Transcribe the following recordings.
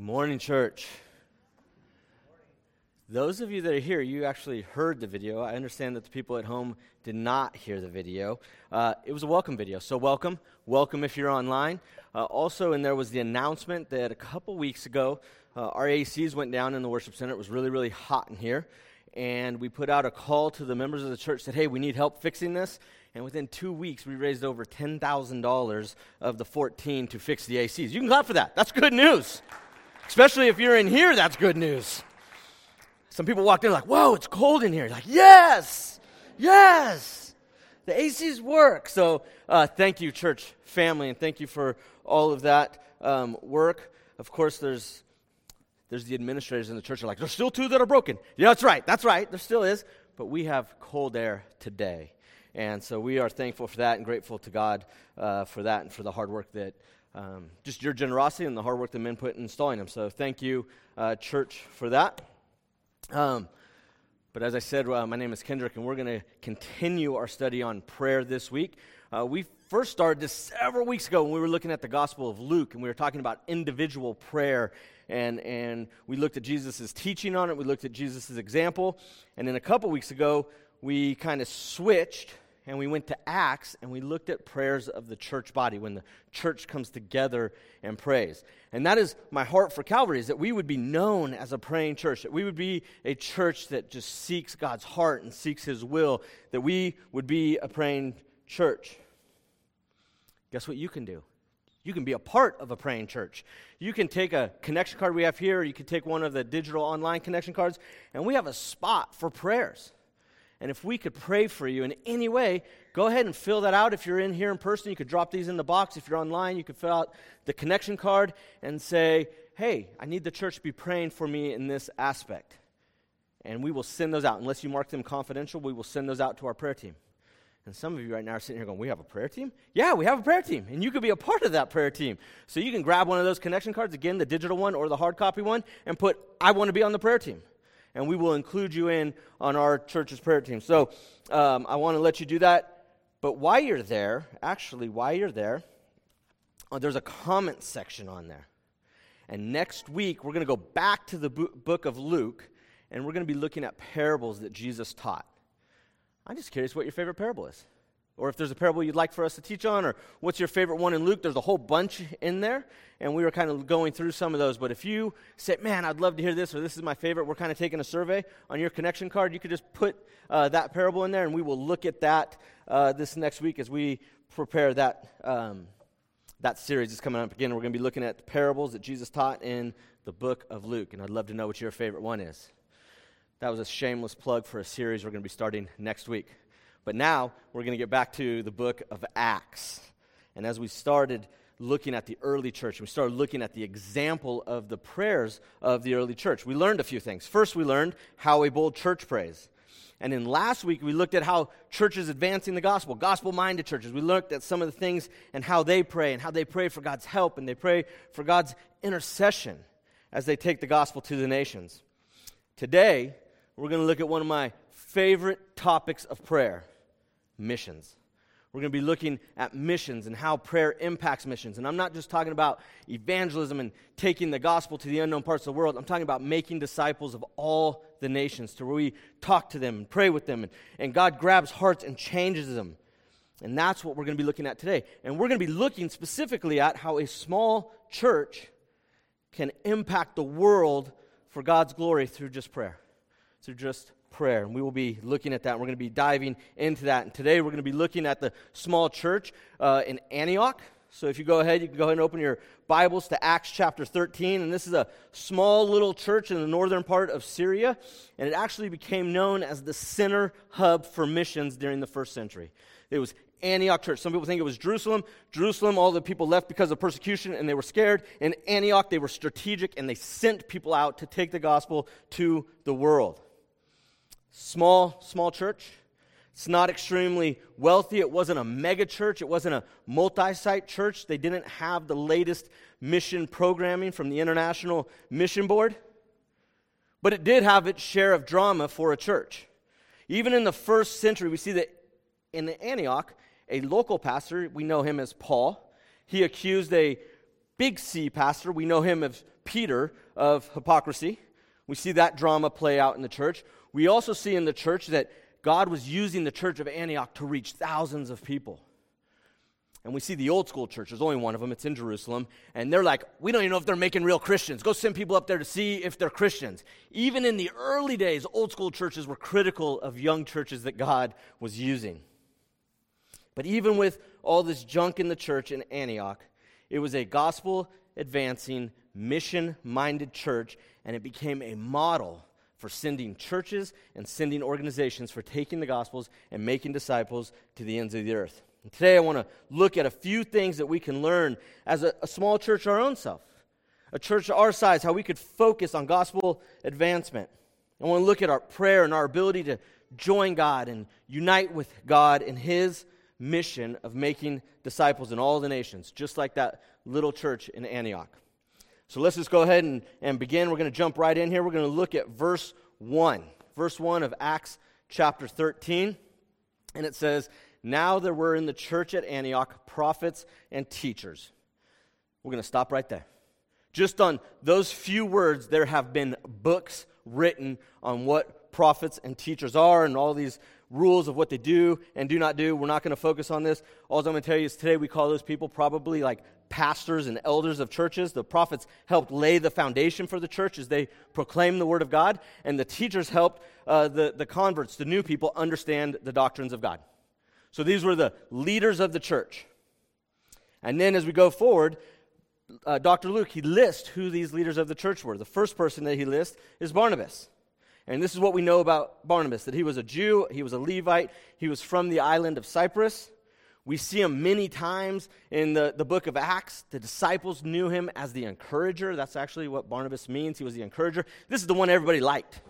Good morning, church. Those of you that are here, you actually heard the video. I understand that the people at home did not hear the video. Uh, it was a welcome video, so welcome. Welcome if you're online. Uh, also, and there was the announcement that a couple weeks ago, uh, our ACs went down in the worship center. It was really, really hot in here. And we put out a call to the members of the church that, hey, we need help fixing this. And within two weeks, we raised over $10,000 of the 14 to fix the ACs. You can clap for that. That's good news. Especially if you're in here, that's good news. Some people walked in like, whoa, it's cold in here. Like, yes, yes, the ACs work. So uh, thank you, church family, and thank you for all of that um, work. Of course, there's there's the administrators in the church are like, there's still two that are broken. Yeah, that's right, that's right, there still is. But we have cold air today. And so we are thankful for that and grateful to God uh, for that and for the hard work that, um, just your generosity and the hard work that men put in installing them. So thank you, uh, church, for that. Um, but as I said, uh, my name is Kendrick, and we're going to continue our study on prayer this week. Uh, we first started this several weeks ago when we were looking at the Gospel of Luke, and we were talking about individual prayer. And, and we looked at Jesus' teaching on it, we looked at Jesus' example. And then a couple weeks ago, we kind of switched and we went to Acts and we looked at prayers of the church body when the church comes together and prays. And that is my heart for Calvary is that we would be known as a praying church, that we would be a church that just seeks God's heart and seeks his will, that we would be a praying church. Guess what you can do? You can be a part of a praying church. You can take a connection card we have here, you can take one of the digital online connection cards, and we have a spot for prayers. And if we could pray for you in any way, go ahead and fill that out. If you're in here in person, you could drop these in the box. If you're online, you could fill out the connection card and say, hey, I need the church to be praying for me in this aspect. And we will send those out. Unless you mark them confidential, we will send those out to our prayer team. And some of you right now are sitting here going, We have a prayer team? Yeah, we have a prayer team. And you could be a part of that prayer team. So you can grab one of those connection cards, again, the digital one or the hard copy one, and put, I want to be on the prayer team and we will include you in on our church's prayer team. So um, I want to let you do that. But while you're there, actually, while you're there, uh, there's a comment section on there. And next week, we're going to go back to the book of Luke, and we're going to be looking at parables that Jesus taught. I'm just curious what your favorite parable is or if there's a parable you'd like for us to teach on, or what's your favorite one in Luke. There's a whole bunch in there, and we were kind of going through some of those. But if you say, man, I'd love to hear this, or this is my favorite, we're kind of taking a survey on your connection card. You could just put uh, that parable in there, and we will look at that uh, this next week as we prepare that. Um, that series is coming up again. We're going to be looking at the parables that Jesus taught in the book of Luke, and I'd love to know what your favorite one is. That was a shameless plug for a series we're going to be starting next week. But now we're going to get back to the book of Acts. And as we started looking at the early church, we started looking at the example of the prayers of the early church, we learned a few things. First, we learned how a bold church prays. And in last week, we looked at how churches advancing the gospel, gospel minded churches, we looked at some of the things and how they pray and how they pray for God's help and they pray for God's intercession as they take the gospel to the nations. Today, we're going to look at one of my favorite topics of prayer missions. We're going to be looking at missions and how prayer impacts missions. And I'm not just talking about evangelism and taking the gospel to the unknown parts of the world. I'm talking about making disciples of all the nations to where we talk to them and pray with them. And, and God grabs hearts and changes them. And that's what we're going to be looking at today. And we're going to be looking specifically at how a small church can impact the world for God's glory through just prayer, through just prayer. And we will be looking at that. We're going to be diving into that. And today we're going to be looking at the small church uh, in Antioch. So if you go ahead, you can go ahead and open your Bibles to Acts chapter 13. And this is a small little church in the northern part of Syria. And it actually became known as the center hub for missions during the first century. It was Antioch church. Some people think it was Jerusalem. Jerusalem, all the people left because of persecution and they were scared. In Antioch, they were strategic and they sent people out to take the gospel to the world. Small, small church. It's not extremely wealthy. It wasn't a mega church. It wasn't a multi site church. They didn't have the latest mission programming from the International Mission Board. But it did have its share of drama for a church. Even in the first century, we see that in Antioch, a local pastor, we know him as Paul, he accused a big C pastor. We know him as Peter of hypocrisy. We see that drama play out in the church. We also see in the church that God was using the church of Antioch to reach thousands of people. And we see the old school church, there's only one of them, it's in Jerusalem. And they're like, we don't even know if they're making real Christians. Go send people up there to see if they're Christians. Even in the early days, old school churches were critical of young churches that God was using. But even with all this junk in the church in Antioch, it was a gospel advancing, mission minded church, and it became a model for sending churches and sending organizations for taking the gospels and making disciples to the ends of the earth. And today I want to look at a few things that we can learn as a, a small church our own self, a church our size, how we could focus on gospel advancement. I want to look at our prayer and our ability to join God and unite with God in His mission of making disciples in all the nations, just like that little church in Antioch. So let's just go ahead and, and begin. We're going to jump right in here. We're going to look at verse 1. Verse 1 of Acts chapter 13. And it says, Now there were in the church at Antioch prophets and teachers. We're going to stop right there. Just on those few words, there have been books written on what prophets and teachers are and all these rules of what they do and do not do. We're not going to focus on this. All I'm going to tell you is today we call those people probably like pastors and elders of churches. The prophets helped lay the foundation for the church as they proclaimed the word of God, and the teachers helped uh, the, the converts, the new people, understand the doctrines of God. So these were the leaders of the church. And then as we go forward, uh, Dr. Luke, he lists who these leaders of the church were. The first person that he lists is Barnabas. And this is what we know about Barnabas that he was a Jew, he was a Levite, he was from the island of Cyprus. We see him many times in the, the book of Acts. The disciples knew him as the encourager. That's actually what Barnabas means. He was the encourager. This is the one everybody liked,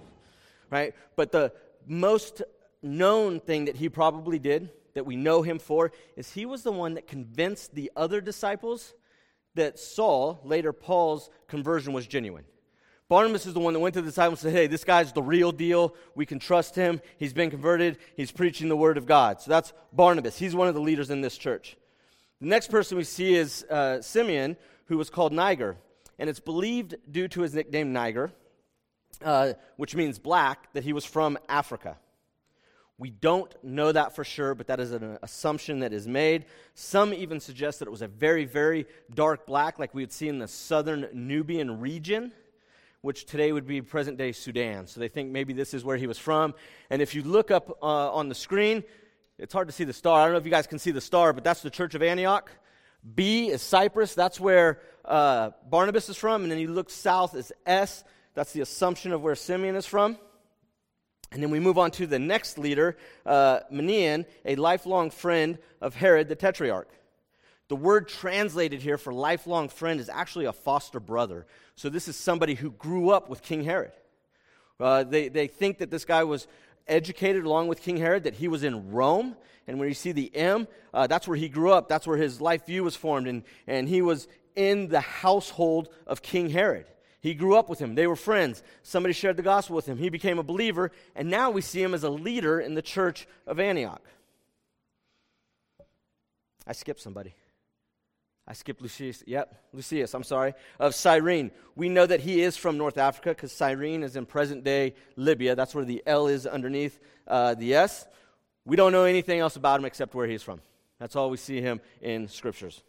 right? But the most known thing that he probably did, that we know him for, is he was the one that convinced the other disciples that Saul, later Paul's conversion, was genuine. Barnabas is the one that went to the disciples and said, Hey, this guy's the real deal. We can trust him. He's been converted. He's preaching the word of God. So that's Barnabas. He's one of the leaders in this church. The next person we see is uh, Simeon, who was called Niger. And it's believed, due to his nickname Niger, uh, which means black, that he was from Africa. We don't know that for sure, but that is an assumption that is made. Some even suggest that it was a very, very dark black, like we would see in the southern Nubian region which today would be present day Sudan. So they think maybe this is where he was from. And if you look up uh, on the screen, it's hard to see the star. I don't know if you guys can see the star, but that's the church of Antioch. B is Cyprus. That's where uh, Barnabas is from. And then you look south is S. That's the assumption of where Simeon is from. And then we move on to the next leader, uh, Manaen, a lifelong friend of Herod the Tetrarch. The word translated here for lifelong friend is actually a foster brother. So this is somebody who grew up with King Herod. Uh, they, they think that this guy was educated along with King Herod, that he was in Rome. And when you see the M, uh, that's where he grew up. That's where his life view was formed. And, and he was in the household of King Herod. He grew up with him. They were friends. Somebody shared the gospel with him. He became a believer. And now we see him as a leader in the church of Antioch. I skipped somebody. I skipped Lucius. Yep, Lucius, I'm sorry. Of Cyrene. We know that he is from North Africa because Cyrene is in present day Libya. That's where the L is underneath uh, the S. We don't know anything else about him except where he's from. That's all we see him in scriptures.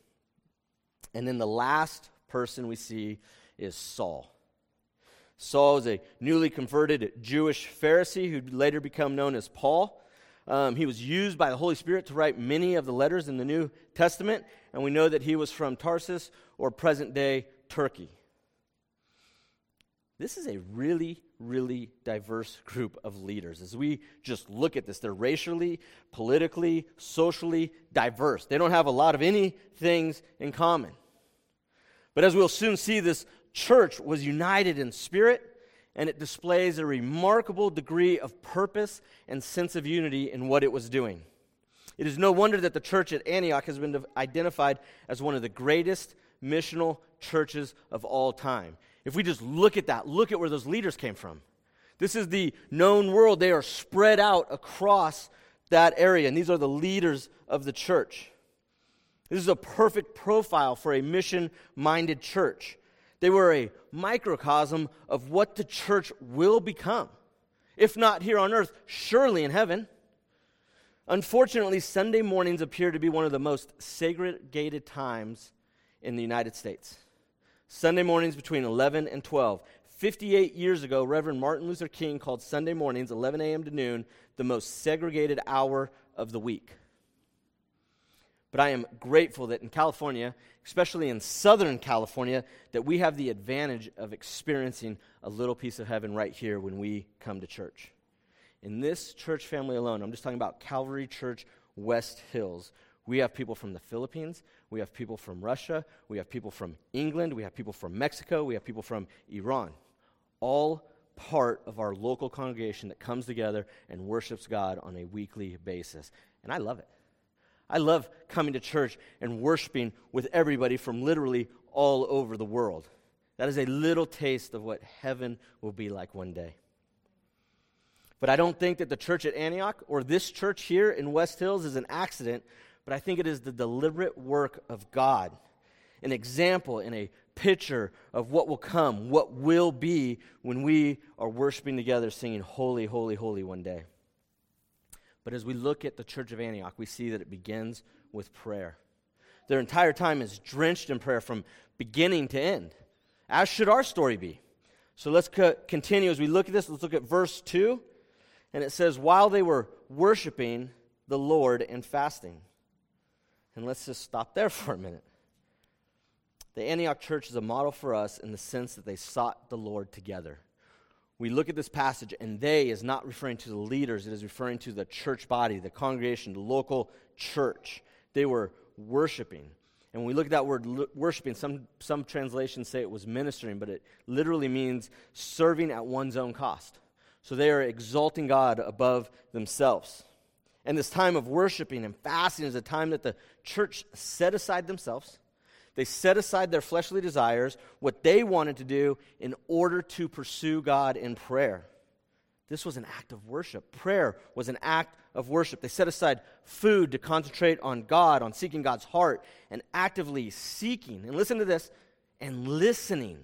And then the last person we see is Saul. Saul is a newly converted Jewish Pharisee who'd later become known as Paul. Um, he was used by the Holy Spirit to write many of the letters in the New Testament, and we know that he was from Tarsus or present day Turkey. This is a really, really diverse group of leaders. As we just look at this, they're racially, politically, socially diverse. They don't have a lot of any things in common. But as we'll soon see, this church was united in spirit and it displays a remarkable degree of purpose and sense of unity in what it was doing. It is no wonder that the church at Antioch has been identified as one of the greatest missional churches of all time. If we just look at that, look at where those leaders came from. This is the known world. They are spread out across that area, and these are the leaders of the church. This is a perfect profile for a mission minded church. They were a microcosm of what the church will become. If not here on earth, surely in heaven. Unfortunately, Sunday mornings appear to be one of the most segregated times in the United States. Sunday mornings between 11 and 12. 58 years ago, Reverend Martin Luther King called Sunday mornings, 11 a.m. to noon, the most segregated hour of the week. But I am grateful that in California, especially in Southern California, that we have the advantage of experiencing a little piece of heaven right here when we come to church. In this church family alone, I'm just talking about Calvary Church West Hills. We have people from the Philippines, we have people from Russia, we have people from England, we have people from Mexico, we have people from Iran. All part of our local congregation that comes together and worships God on a weekly basis. And I love it. I love coming to church and worshiping with everybody from literally all over the world. That is a little taste of what heaven will be like one day. But I don't think that the church at Antioch or this church here in West Hills is an accident, but I think it is the deliberate work of God, an example and a picture of what will come, what will be when we are worshiping together, singing, Holy, Holy, Holy one day. But as we look at the church of Antioch, we see that it begins with prayer. Their entire time is drenched in prayer from beginning to end, as should our story be. So let's co- continue as we look at this. Let's look at verse 2. And it says, While they were worshiping the Lord and fasting. And let's just stop there for a minute. The Antioch church is a model for us in the sense that they sought the Lord together we look at this passage, and they is not referring to the leaders, it is referring to the church body, the congregation, the local church. They were worshiping. And when we look at that word worshiping, some, some translations say it was ministering, but it literally means serving at one's own cost. So they are exalting God above themselves. And this time of worshiping and fasting is a time that the church set aside themselves they set aside their fleshly desires, what they wanted to do, in order to pursue God in prayer. This was an act of worship. Prayer was an act of worship. They set aside food to concentrate on God, on seeking God's heart, and actively seeking. And listen to this and listening.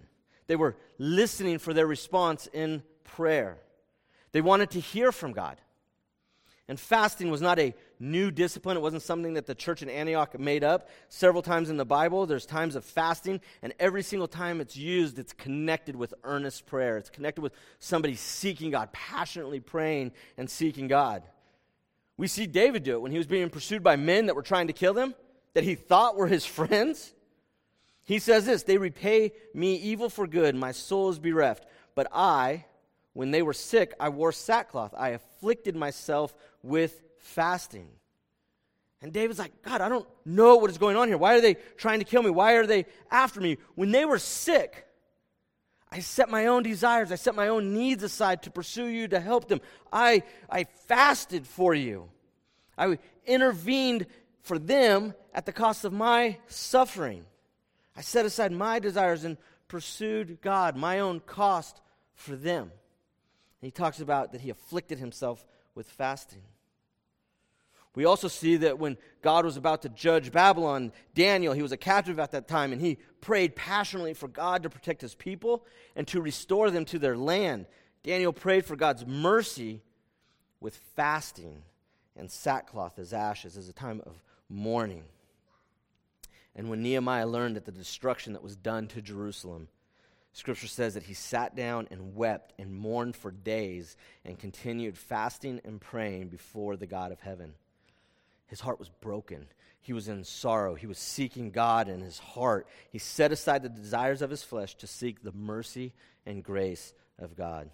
They were listening for their response in prayer. They wanted to hear from God. And fasting was not a new discipline. It wasn't something that the church in Antioch made up. Several times in the Bible, there's times of fasting, and every single time it's used, it's connected with earnest prayer. It's connected with somebody seeking God, passionately praying and seeking God. We see David do it when he was being pursued by men that were trying to kill him, that he thought were his friends. He says this They repay me evil for good, my soul is bereft. But I, when they were sick, I wore sackcloth. I afflicted myself with fasting. And David's like, God, I don't know what is going on here. Why are they trying to kill me? Why are they after me? When they were sick, I set my own desires, I set my own needs aside to pursue you, to help them. I, I fasted for you. I intervened for them at the cost of my suffering. I set aside my desires and pursued God, my own cost for them. And he talks about that he afflicted himself with fasting. We also see that when God was about to judge Babylon, Daniel, he was a captive at that time, and he prayed passionately for God to protect his people and to restore them to their land. Daniel prayed for God's mercy with fasting and sackcloth as ashes as a time of mourning. And when Nehemiah learned that the destruction that was done to Jerusalem, Scripture says that he sat down and wept and mourned for days and continued fasting and praying before the God of heaven. His heart was broken. He was in sorrow. He was seeking God in his heart. He set aside the desires of his flesh to seek the mercy and grace of God.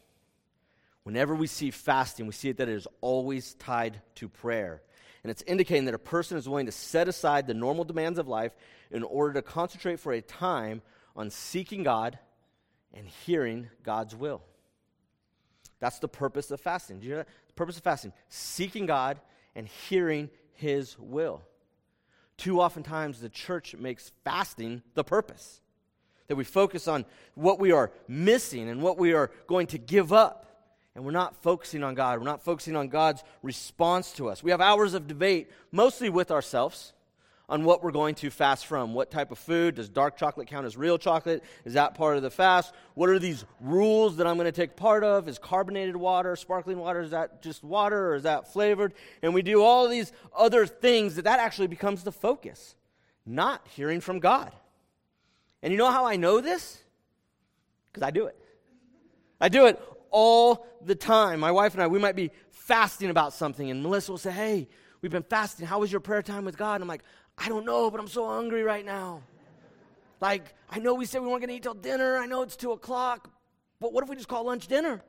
Whenever we see fasting, we see that it is always tied to prayer. And it's indicating that a person is willing to set aside the normal demands of life in order to concentrate for a time on seeking God and hearing God's will. That's the purpose of fasting. Do you that? The purpose of fasting, seeking God and hearing his will. Too oftentimes the church makes fasting the purpose. That we focus on what we are missing and what we are going to give up. And we're not focusing on God. We're not focusing on God's response to us. We have hours of debate, mostly with ourselves, on what we're going to fast from. What type of food? Does dark chocolate count as real chocolate? Is that part of the fast? What are these rules that I'm going to take part of? Is carbonated water, sparkling water, is that just water or is that flavored? And we do all these other things that that actually becomes the focus, not hearing from God. And you know how I know this? Because I do it. I do it all the time. My wife and I, we might be fasting about something, and Melissa will say, Hey, we've been fasting. How was your prayer time with God? And I'm like, I don't know, but I'm so hungry right now. Like, I know we said we weren't going to eat till dinner. I know it's two o'clock, but what if we just call lunch dinner?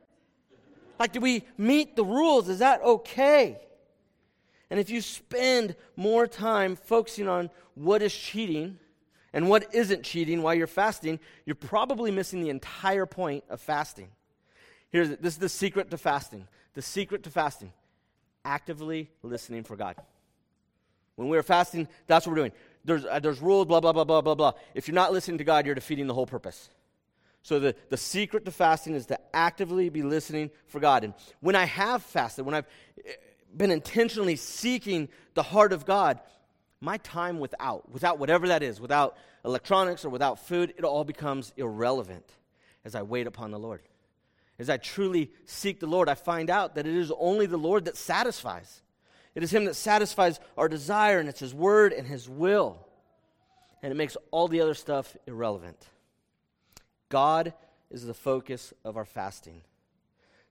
Like, do we meet the rules? Is that okay? And if you spend more time focusing on what is cheating and what isn't cheating while you're fasting, you're probably missing the entire point of fasting. Here's this is the secret to fasting. The secret to fasting actively listening for God. When we're fasting, that's what we're doing. There's, uh, there's rules, blah, blah, blah, blah, blah, blah. If you're not listening to God, you're defeating the whole purpose. So the, the secret to fasting is to actively be listening for God. And when I have fasted, when I've eh, been intentionally seeking the heart of God, my time without, without whatever that is, without electronics or without food, it all becomes irrelevant as I wait upon the Lord. As I truly seek the Lord, I find out that it is only the Lord that satisfies. It is Him that satisfies our desire, and it's His word and His will. And it makes all the other stuff irrelevant. God is the focus of our fasting.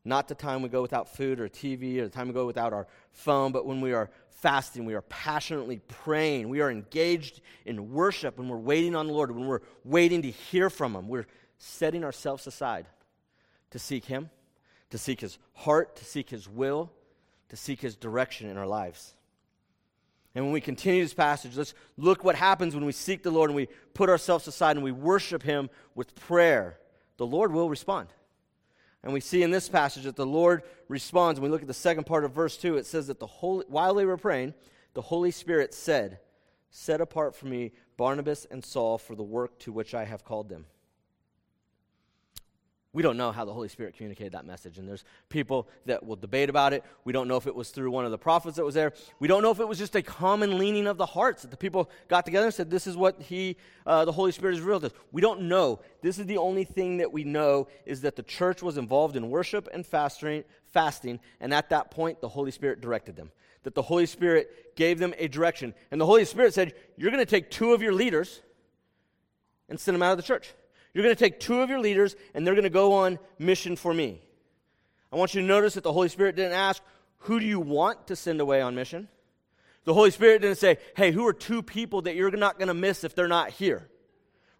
Not the time we go without food or TV or the time we go without our phone, but when we are fasting, we are passionately praying. We are engaged in worship when we're waiting on the Lord, when we're waiting to hear from Him. We're setting ourselves aside to seek Him, to seek His heart, to seek His will, to seek His direction in our lives. And when we continue this passage, let's look what happens when we seek the Lord and we put ourselves aside and we worship Him with prayer. The Lord will respond. And we see in this passage that the Lord responds. When we look at the second part of verse 2, it says that the Holy, while they were praying, the Holy Spirit said, Set apart for me Barnabas and Saul for the work to which I have called them. We don't know how the Holy Spirit communicated that message. And there's people that will debate about it. We don't know if it was through one of the prophets that was there. We don't know if it was just a common leaning of the hearts that the people got together and said, This is what he, uh, the Holy Spirit has revealed to us. We don't know. This is the only thing that we know is that the church was involved in worship and fasting, fasting, and at that point, the Holy Spirit directed them. That the Holy Spirit gave them a direction. And the Holy Spirit said, You're going to take two of your leaders and send them out of the church. You're going to take two of your leaders, and they're going to go on mission for me. I want you to notice that the Holy Spirit didn't ask, Who do you want to send away on mission? The Holy Spirit didn't say, Hey, who are two people that you're not going to miss if they're not here?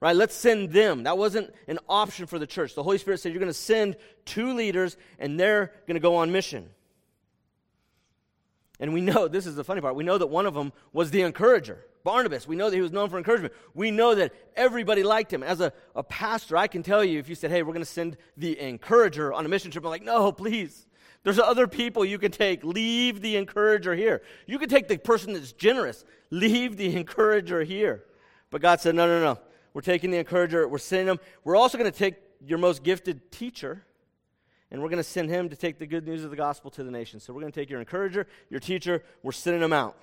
Right? Let's send them. That wasn't an option for the church. The Holy Spirit said, You're going to send two leaders, and they're going to go on mission. And we know, this is the funny part, we know that one of them was the encourager. Barnabas, we know that he was known for encouragement. We know that everybody liked him. As a, a pastor, I can tell you if you said, hey, we're going to send the encourager on a mission trip, I'm like, no, please. There's other people you can take. Leave the encourager here. You can take the person that's generous. Leave the encourager here. But God said, no, no, no. We're taking the encourager, we're sending him. We're also going to take your most gifted teacher and we're going to send him to take the good news of the gospel to the nations. So we're going to take your encourager, your teacher, we're sending him out.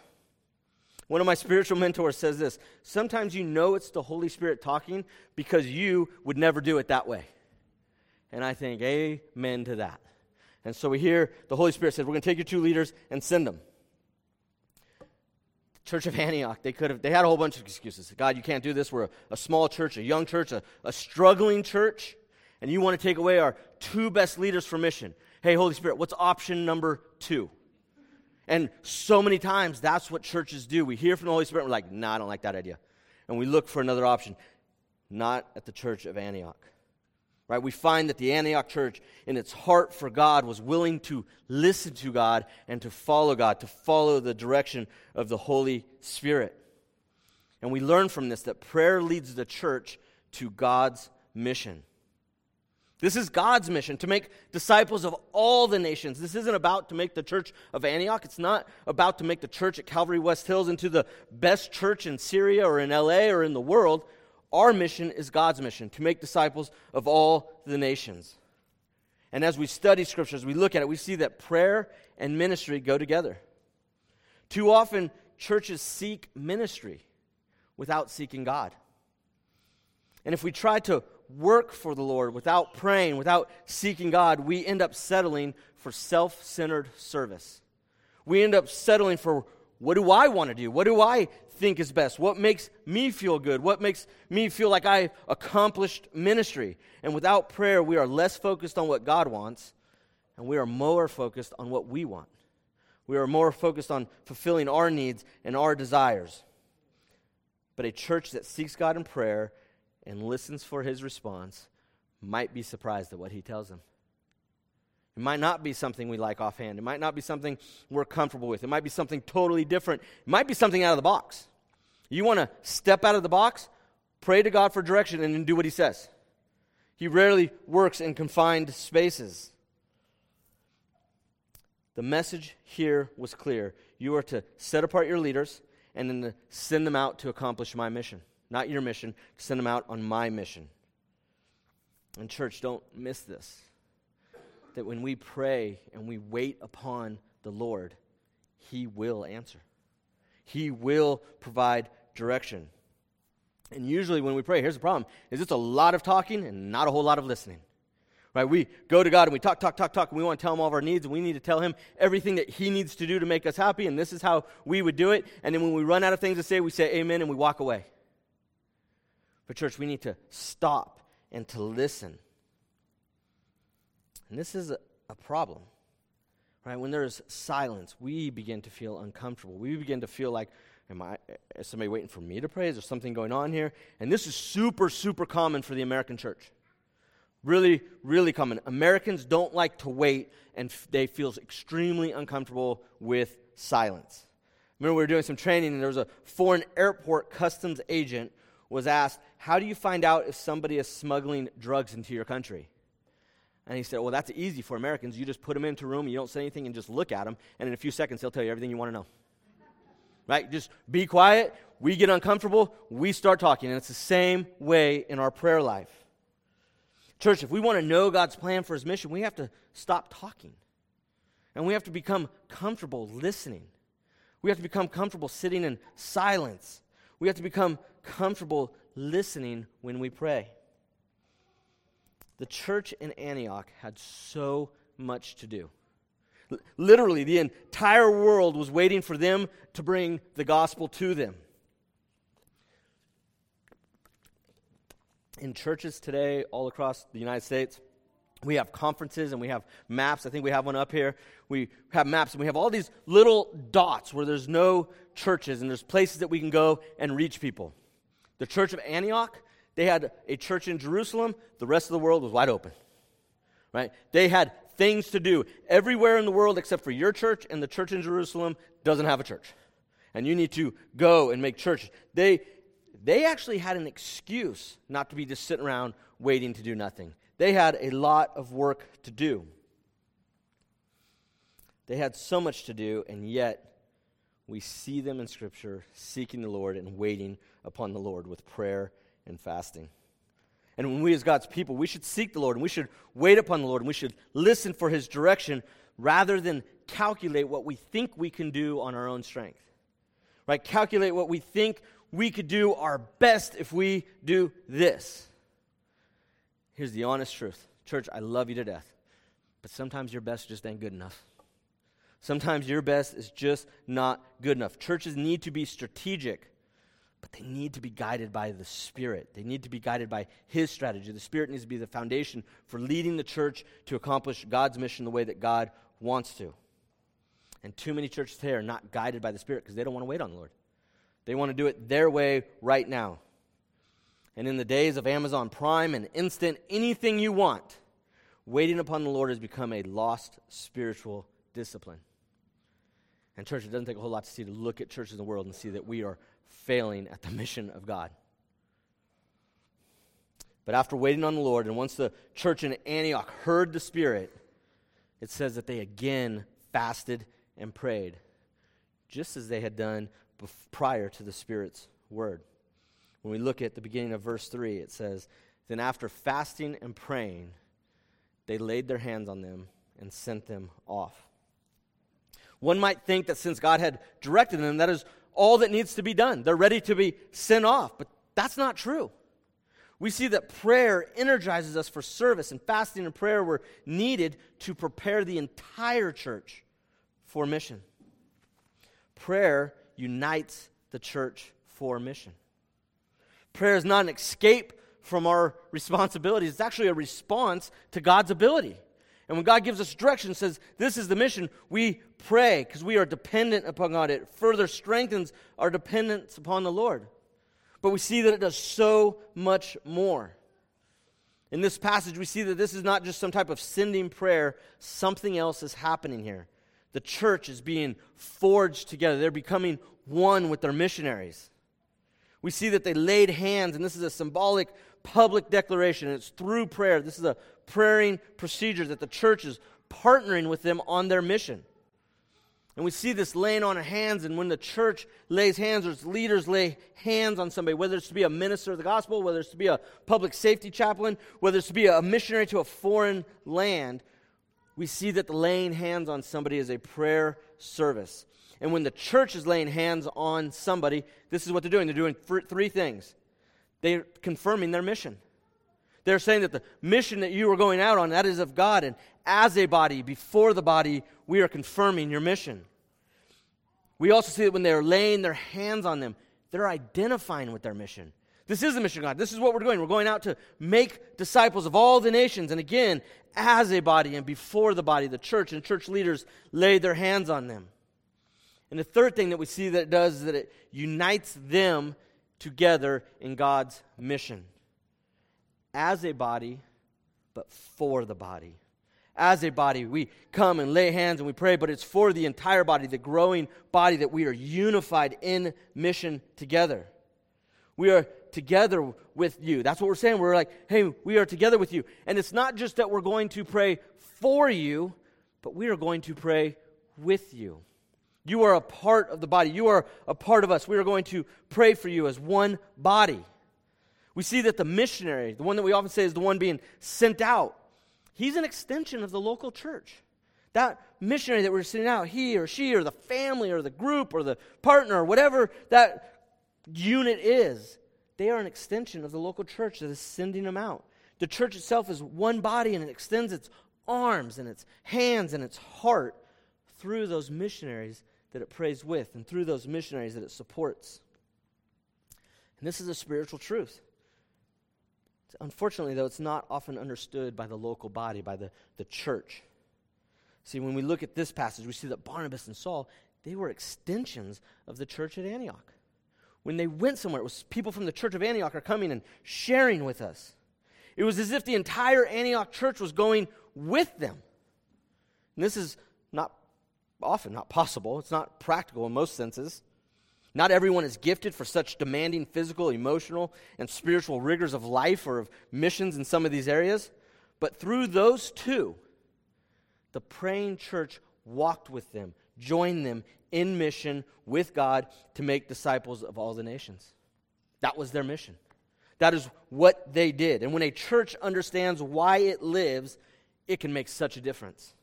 One of my spiritual mentors says this Sometimes you know it's the Holy Spirit talking because you would never do it that way. And I think, Amen to that. And so we hear the Holy Spirit says, We're going to take your two leaders and send them. Church of Antioch, they could have, they had a whole bunch of excuses. God, you can't do this. We're a, a small church, a young church, a, a struggling church, and you want to take away our two best leaders for mission. Hey, Holy Spirit, what's option number two? And so many times, that's what churches do. We hear from the Holy Spirit, we're like, nah, I don't like that idea. And we look for another option. Not at the church of Antioch. Right? We find that the Antioch church, in its heart for God, was willing to listen to God and to follow God, to follow the direction of the Holy Spirit. And we learn from this that prayer leads the church to God's mission. This is God's mission to make disciples of all the nations. This isn't about to make the church of Antioch. It's not about to make the church at Calvary West Hills into the best church in Syria or in LA or in the world. Our mission is God's mission to make disciples of all the nations. And as we study scriptures, we look at it, we see that prayer and ministry go together. Too often, churches seek ministry without seeking God. And if we try to work for the Lord without praying, without seeking God, we end up settling for self centered service. We end up settling for what do I want to do? What do I think is best? What makes me feel good? What makes me feel like I accomplished ministry? And without prayer, we are less focused on what God wants, and we are more focused on what we want. We are more focused on fulfilling our needs and our desires. But a church that seeks God in prayer and listens for his response might be surprised at what he tells them. It might not be something we like offhand. It might not be something we're comfortable with. It might be something totally different. It might be something out of the box. You want to step out of the box? Pray to God for direction and then do what He says. He rarely works in confined spaces. The message here was clear. You are to set apart your leaders and then send them out to accomplish my mission. Not your mission, send them out on my mission. And, church, don't miss this that when we pray and we wait upon the Lord, He will answer. He will provide direction. And usually when we pray, here's the problem, is it's a lot of talking and not a whole lot of listening. Right? We go to God and we talk, talk, talk, talk, and we want to tell him all of our needs, and we need to tell him everything that he needs to do to make us happy, and this is how we would do it. And then when we run out of things to say, we say amen and we walk away. But, church, we need to stop and to listen. And this is a, a problem. Right? When there's silence, we begin to feel uncomfortable. We begin to feel like, am I is somebody waiting for me to pray? Is there something going on here? And this is super, super common for the American church. Really, really common. Americans don't like to wait, and f- they feel extremely uncomfortable with silence. Remember, we were doing some training, and there was a foreign airport customs agent was asked, "How do you find out if somebody is smuggling drugs into your country?" And he said, Well, that's easy for Americans. You just put them into a room, you don't say anything, and just look at them, and in a few seconds, they'll tell you everything you want to know. Right? Just be quiet. We get uncomfortable, we start talking. And it's the same way in our prayer life. Church, if we want to know God's plan for his mission, we have to stop talking. And we have to become comfortable listening. We have to become comfortable sitting in silence. We have to become comfortable listening when we pray. The church in Antioch had so much to do. L- literally, the entire world was waiting for them to bring the gospel to them. In churches today, all across the United States, we have conferences and we have maps. I think we have one up here. We have maps and we have all these little dots where there's no churches and there's places that we can go and reach people. The church of Antioch they had a church in Jerusalem, the rest of the world was wide open. Right? They had things to do everywhere in the world except for your church, and the church in Jerusalem doesn't have a church. And you need to go and make churches. They, they actually had an excuse not to be just sitting around waiting to do nothing. They had a lot of work to do. They had so much to do, and yet we see them in Scripture seeking the Lord and waiting upon the Lord with prayer and fasting. And when we, as God's people, we should seek the Lord and we should wait upon the Lord and we should listen for His direction rather than calculate what we think we can do on our own strength. Right? Calculate what we think we could do our best if we do this. Here's the honest truth Church, I love you to death, but sometimes your best just ain't good enough. Sometimes your best is just not good enough. Churches need to be strategic but they need to be guided by the Spirit. They need to be guided by His strategy. The Spirit needs to be the foundation for leading the church to accomplish God's mission the way that God wants to. And too many churches today are not guided by the Spirit because they don't want to wait on the Lord. They want to do it their way right now. And in the days of Amazon Prime and instant anything you want, waiting upon the Lord has become a lost spiritual discipline. And church, it doesn't take a whole lot to see to look at churches in the world and see that we are failing at the mission of God. But after waiting on the Lord, and once the church in Antioch heard the Spirit, it says that they again fasted and prayed, just as they had done prior to the Spirit's word. When we look at the beginning of verse 3, it says, Then after fasting and praying, they laid their hands on them and sent them off. One might think that since God had directed them, that is all that needs to be done. They're ready to be sent off. But that's not true. We see that prayer energizes us for service, and fasting and prayer were needed to prepare the entire church for mission. Prayer unites the church for mission. Prayer is not an escape from our responsibilities, it's actually a response to God's ability. And when God gives us direction, says, This is the mission, we pray because we are dependent upon God. It further strengthens our dependence upon the Lord. But we see that it does so much more. In this passage, we see that this is not just some type of sending prayer, something else is happening here. The church is being forged together, they're becoming one with their missionaries. We see that they laid hands, and this is a symbolic public declaration. And it's through prayer. This is a praying procedure that the church is partnering with them on their mission. And we see this laying on of hands, and when the church lays hands, or its leaders lay hands on somebody, whether it's to be a minister of the gospel, whether it's to be a public safety chaplain, whether it's to be a missionary to a foreign land, we see that the laying hands on somebody is a prayer service. And when the church is laying hands on somebody, this is what they're doing. They're doing three things. They're confirming their mission. They're saying that the mission that you are going out on, that is of God. And as a body, before the body, we are confirming your mission. We also see that when they're laying their hands on them, they're identifying with their mission. This is the mission of God. This is what we're doing. We're going out to make disciples of all the nations. And again, as a body and before the body, the church and church leaders lay their hands on them. And the third thing that we see that it does is that it unites them together in God's mission. As a body, but for the body. As a body, we come and lay hands and we pray, but it's for the entire body, the growing body, that we are unified in mission together. We are together with you. That's what we're saying. We're like, hey, we are together with you. And it's not just that we're going to pray for you, but we are going to pray with you. You are a part of the body. You are a part of us. We are going to pray for you as one body. We see that the missionary, the one that we often say is the one being sent out, he's an extension of the local church. That missionary that we're sending out, he or she or the family or the group or the partner whatever that unit is, they are an extension of the local church that is sending them out. The church itself is one body and it extends its arms and its hands and its heart through those missionaries that it prays with and through those missionaries that it supports. And this is a spiritual truth. Unfortunately, though, it's not often understood by the local body, by the, the church. See, when we look at this passage, we see that Barnabas and Saul, they were extensions of the church at Antioch when they went somewhere, it was people from the church of Antioch are coming and sharing with us. It was as if the entire Antioch church was going with them. And this is not often not possible. It's not practical in most senses. Not everyone is gifted for such demanding physical, emotional, and spiritual rigors of life or of missions in some of these areas. But through those two, the praying church walked with them, joined them in mission with God to make disciples of all the nations. That was their mission. That is what they did. And when a church understands why it lives, it can make such a difference.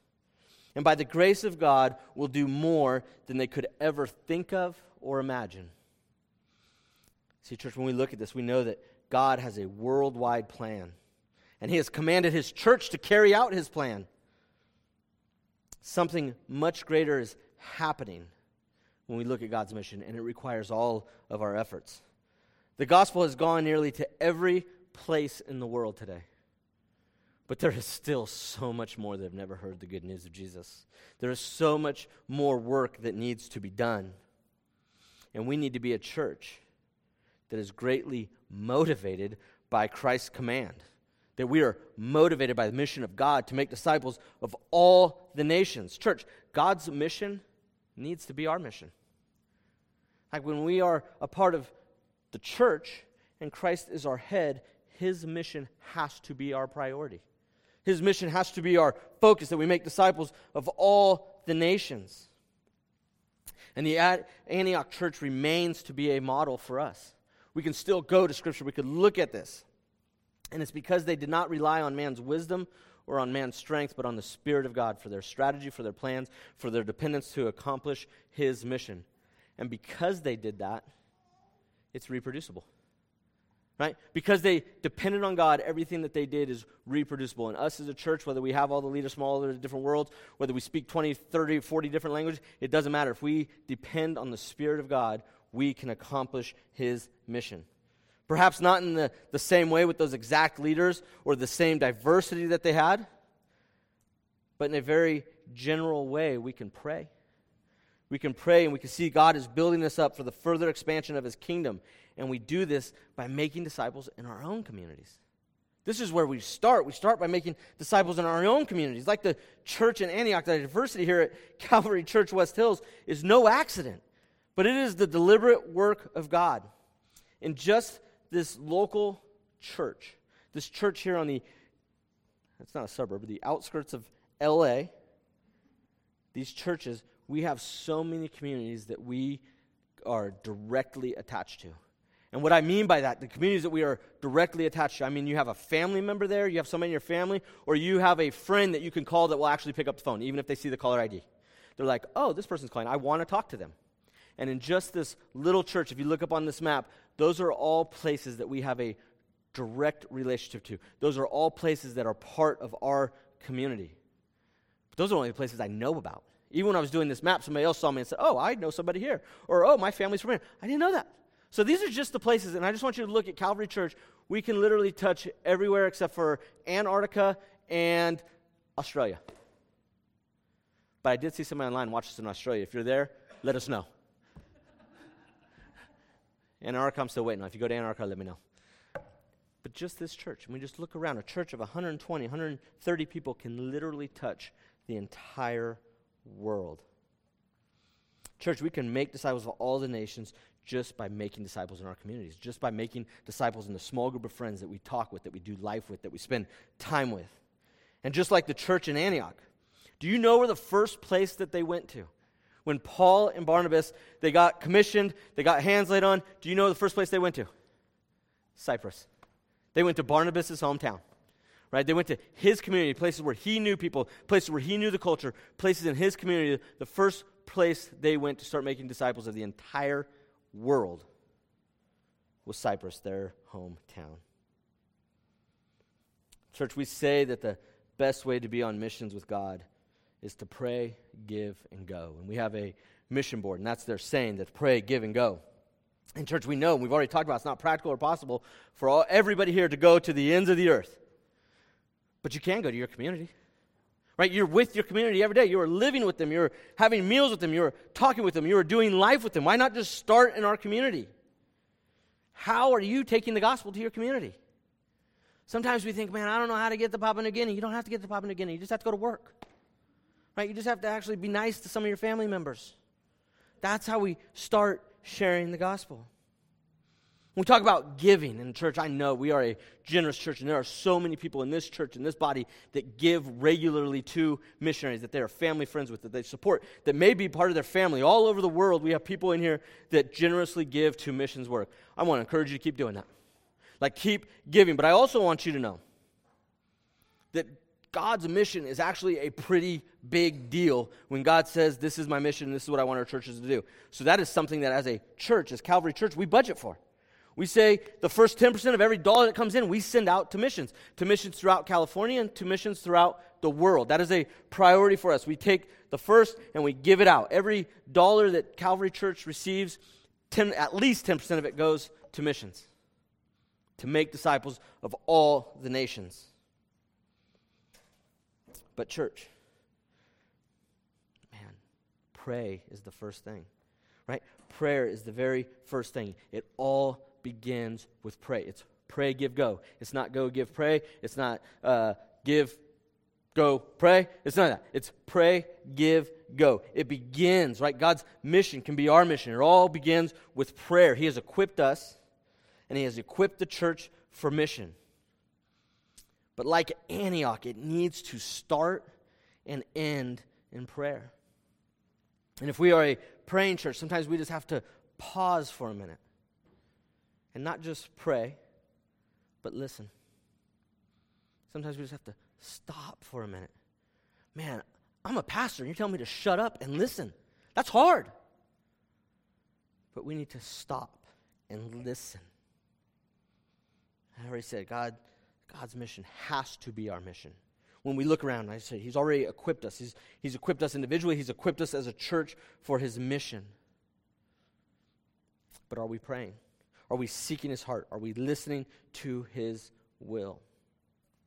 And by the grace of God, will do more than they could ever think of or imagine. See, church, when we look at this, we know that God has a worldwide plan. And He has commanded His church to carry out His plan. Something much greater is happening when we look at God's mission, and it requires all of our efforts. The gospel has gone nearly to every place in the world today. But there is still so much more that have never heard the good news of Jesus. There is so much more work that needs to be done. And we need to be a church that is greatly motivated by Christ's command. That we are motivated by the mission of God to make disciples of all the nations. Church, God's mission needs to be our mission. Like when we are a part of the church and Christ is our head, his mission has to be our priority. His mission has to be our focus that we make disciples of all the nations. And the Antioch church remains to be a model for us. We can still go to Scripture, we could look at this. And it's because they did not rely on man's wisdom or on man's strength, but on the Spirit of God for their strategy, for their plans, for their dependence to accomplish His mission. And because they did that, it's reproducible. Right? Because they depended on God, everything that they did is reproducible. And us as a church, whether we have all the leaders from all the different worlds, whether we speak 20, 30, 40 different languages, it doesn't matter. If we depend on the Spirit of God, we can accomplish His mission. Perhaps not in the, the same way with those exact leaders or the same diversity that they had, but in a very general way, we can pray. We can pray and we can see God is building us up for the further expansion of his kingdom. And we do this by making disciples in our own communities. This is where we start. We start by making disciples in our own communities. Like the church in Antioch, the diversity here at Calvary Church West Hills is no accident, but it is the deliberate work of God. In just this local church, this church here on the, it's not a suburb, the outskirts of LA, these churches we have so many communities that we are directly attached to. And what I mean by that, the communities that we are directly attached to, I mean you have a family member there, you have somebody in your family, or you have a friend that you can call that will actually pick up the phone, even if they see the caller ID. They're like, oh, this person's calling. I want to talk to them. And in just this little church, if you look up on this map, those are all places that we have a direct relationship to. Those are all places that are part of our community. But those are only the places I know about. Even when I was doing this map, somebody else saw me and said, Oh, I know somebody here. Or, Oh, my family's from here. I didn't know that. So these are just the places, and I just want you to look at Calvary Church. We can literally touch everywhere except for Antarctica and Australia. But I did see somebody online watch us in Australia. If you're there, let us know. Antarctica, I'm still waiting. If you go to Antarctica, let me know. But just this church, I mean, just look around. A church of 120, 130 people can literally touch the entire world. Church, we can make disciples of all the nations just by making disciples in our communities, just by making disciples in the small group of friends that we talk with, that we do life with, that we spend time with. And just like the church in Antioch, do you know where the first place that they went to? When Paul and Barnabas, they got commissioned, they got hands laid on, do you know the first place they went to? Cyprus. They went to Barnabas' hometown right? They went to his community, places where he knew people, places where he knew the culture, places in his community. The first place they went to start making disciples of the entire world was Cyprus, their hometown. Church, we say that the best way to be on missions with God is to pray, give, and go. And we have a mission board, and that's their saying that pray, give, and go. In church, we know, and we've already talked about it's not practical or possible for all, everybody here to go to the ends of the earth. But you can go to your community. Right? You're with your community every day. You are living with them. You're having meals with them. You're talking with them. You're doing life with them. Why not just start in our community? How are you taking the gospel to your community? Sometimes we think, man, I don't know how to get to Papua New Guinea. You don't have to get to Papua New Guinea. You just have to go to work. Right? You just have to actually be nice to some of your family members. That's how we start sharing the gospel. When we talk about giving in the church, I know we are a generous church, and there are so many people in this church, in this body, that give regularly to missionaries, that they are family friends with, that they support, that may be part of their family. All over the world, we have people in here that generously give to missions work. I want to encourage you to keep doing that. Like, keep giving. But I also want you to know that God's mission is actually a pretty big deal when God says, This is my mission, this is what I want our churches to do. So, that is something that as a church, as Calvary Church, we budget for. We say the first 10% of every dollar that comes in, we send out to missions, to missions throughout California and to missions throughout the world. That is a priority for us. We take the first and we give it out. Every dollar that Calvary Church receives, 10, at least 10% of it goes to missions, to make disciples of all the nations. But, church, man, pray is the first thing, right? Prayer is the very first thing. It all begins with pray. It's pray, give, go. It's not go, give, pray. It's not uh, give, go, pray. It's not that. It's pray, give, go. It begins, right? God's mission can be our mission. It all begins with prayer. He has equipped us, and He has equipped the church for mission. But like Antioch, it needs to start and end in prayer. And if we are a praying church, sometimes we just have to pause for a minute and not just pray, but listen. Sometimes we just have to stop for a minute. Man, I'm a pastor, and you're telling me to shut up and listen. That's hard. but we need to stop and listen. I already said, God, God's mission has to be our mission. When we look around, I say, He's already equipped us. He's, he's equipped us individually, He's equipped us as a church for His mission. But are we praying? Are we seeking His heart? Are we listening to His will?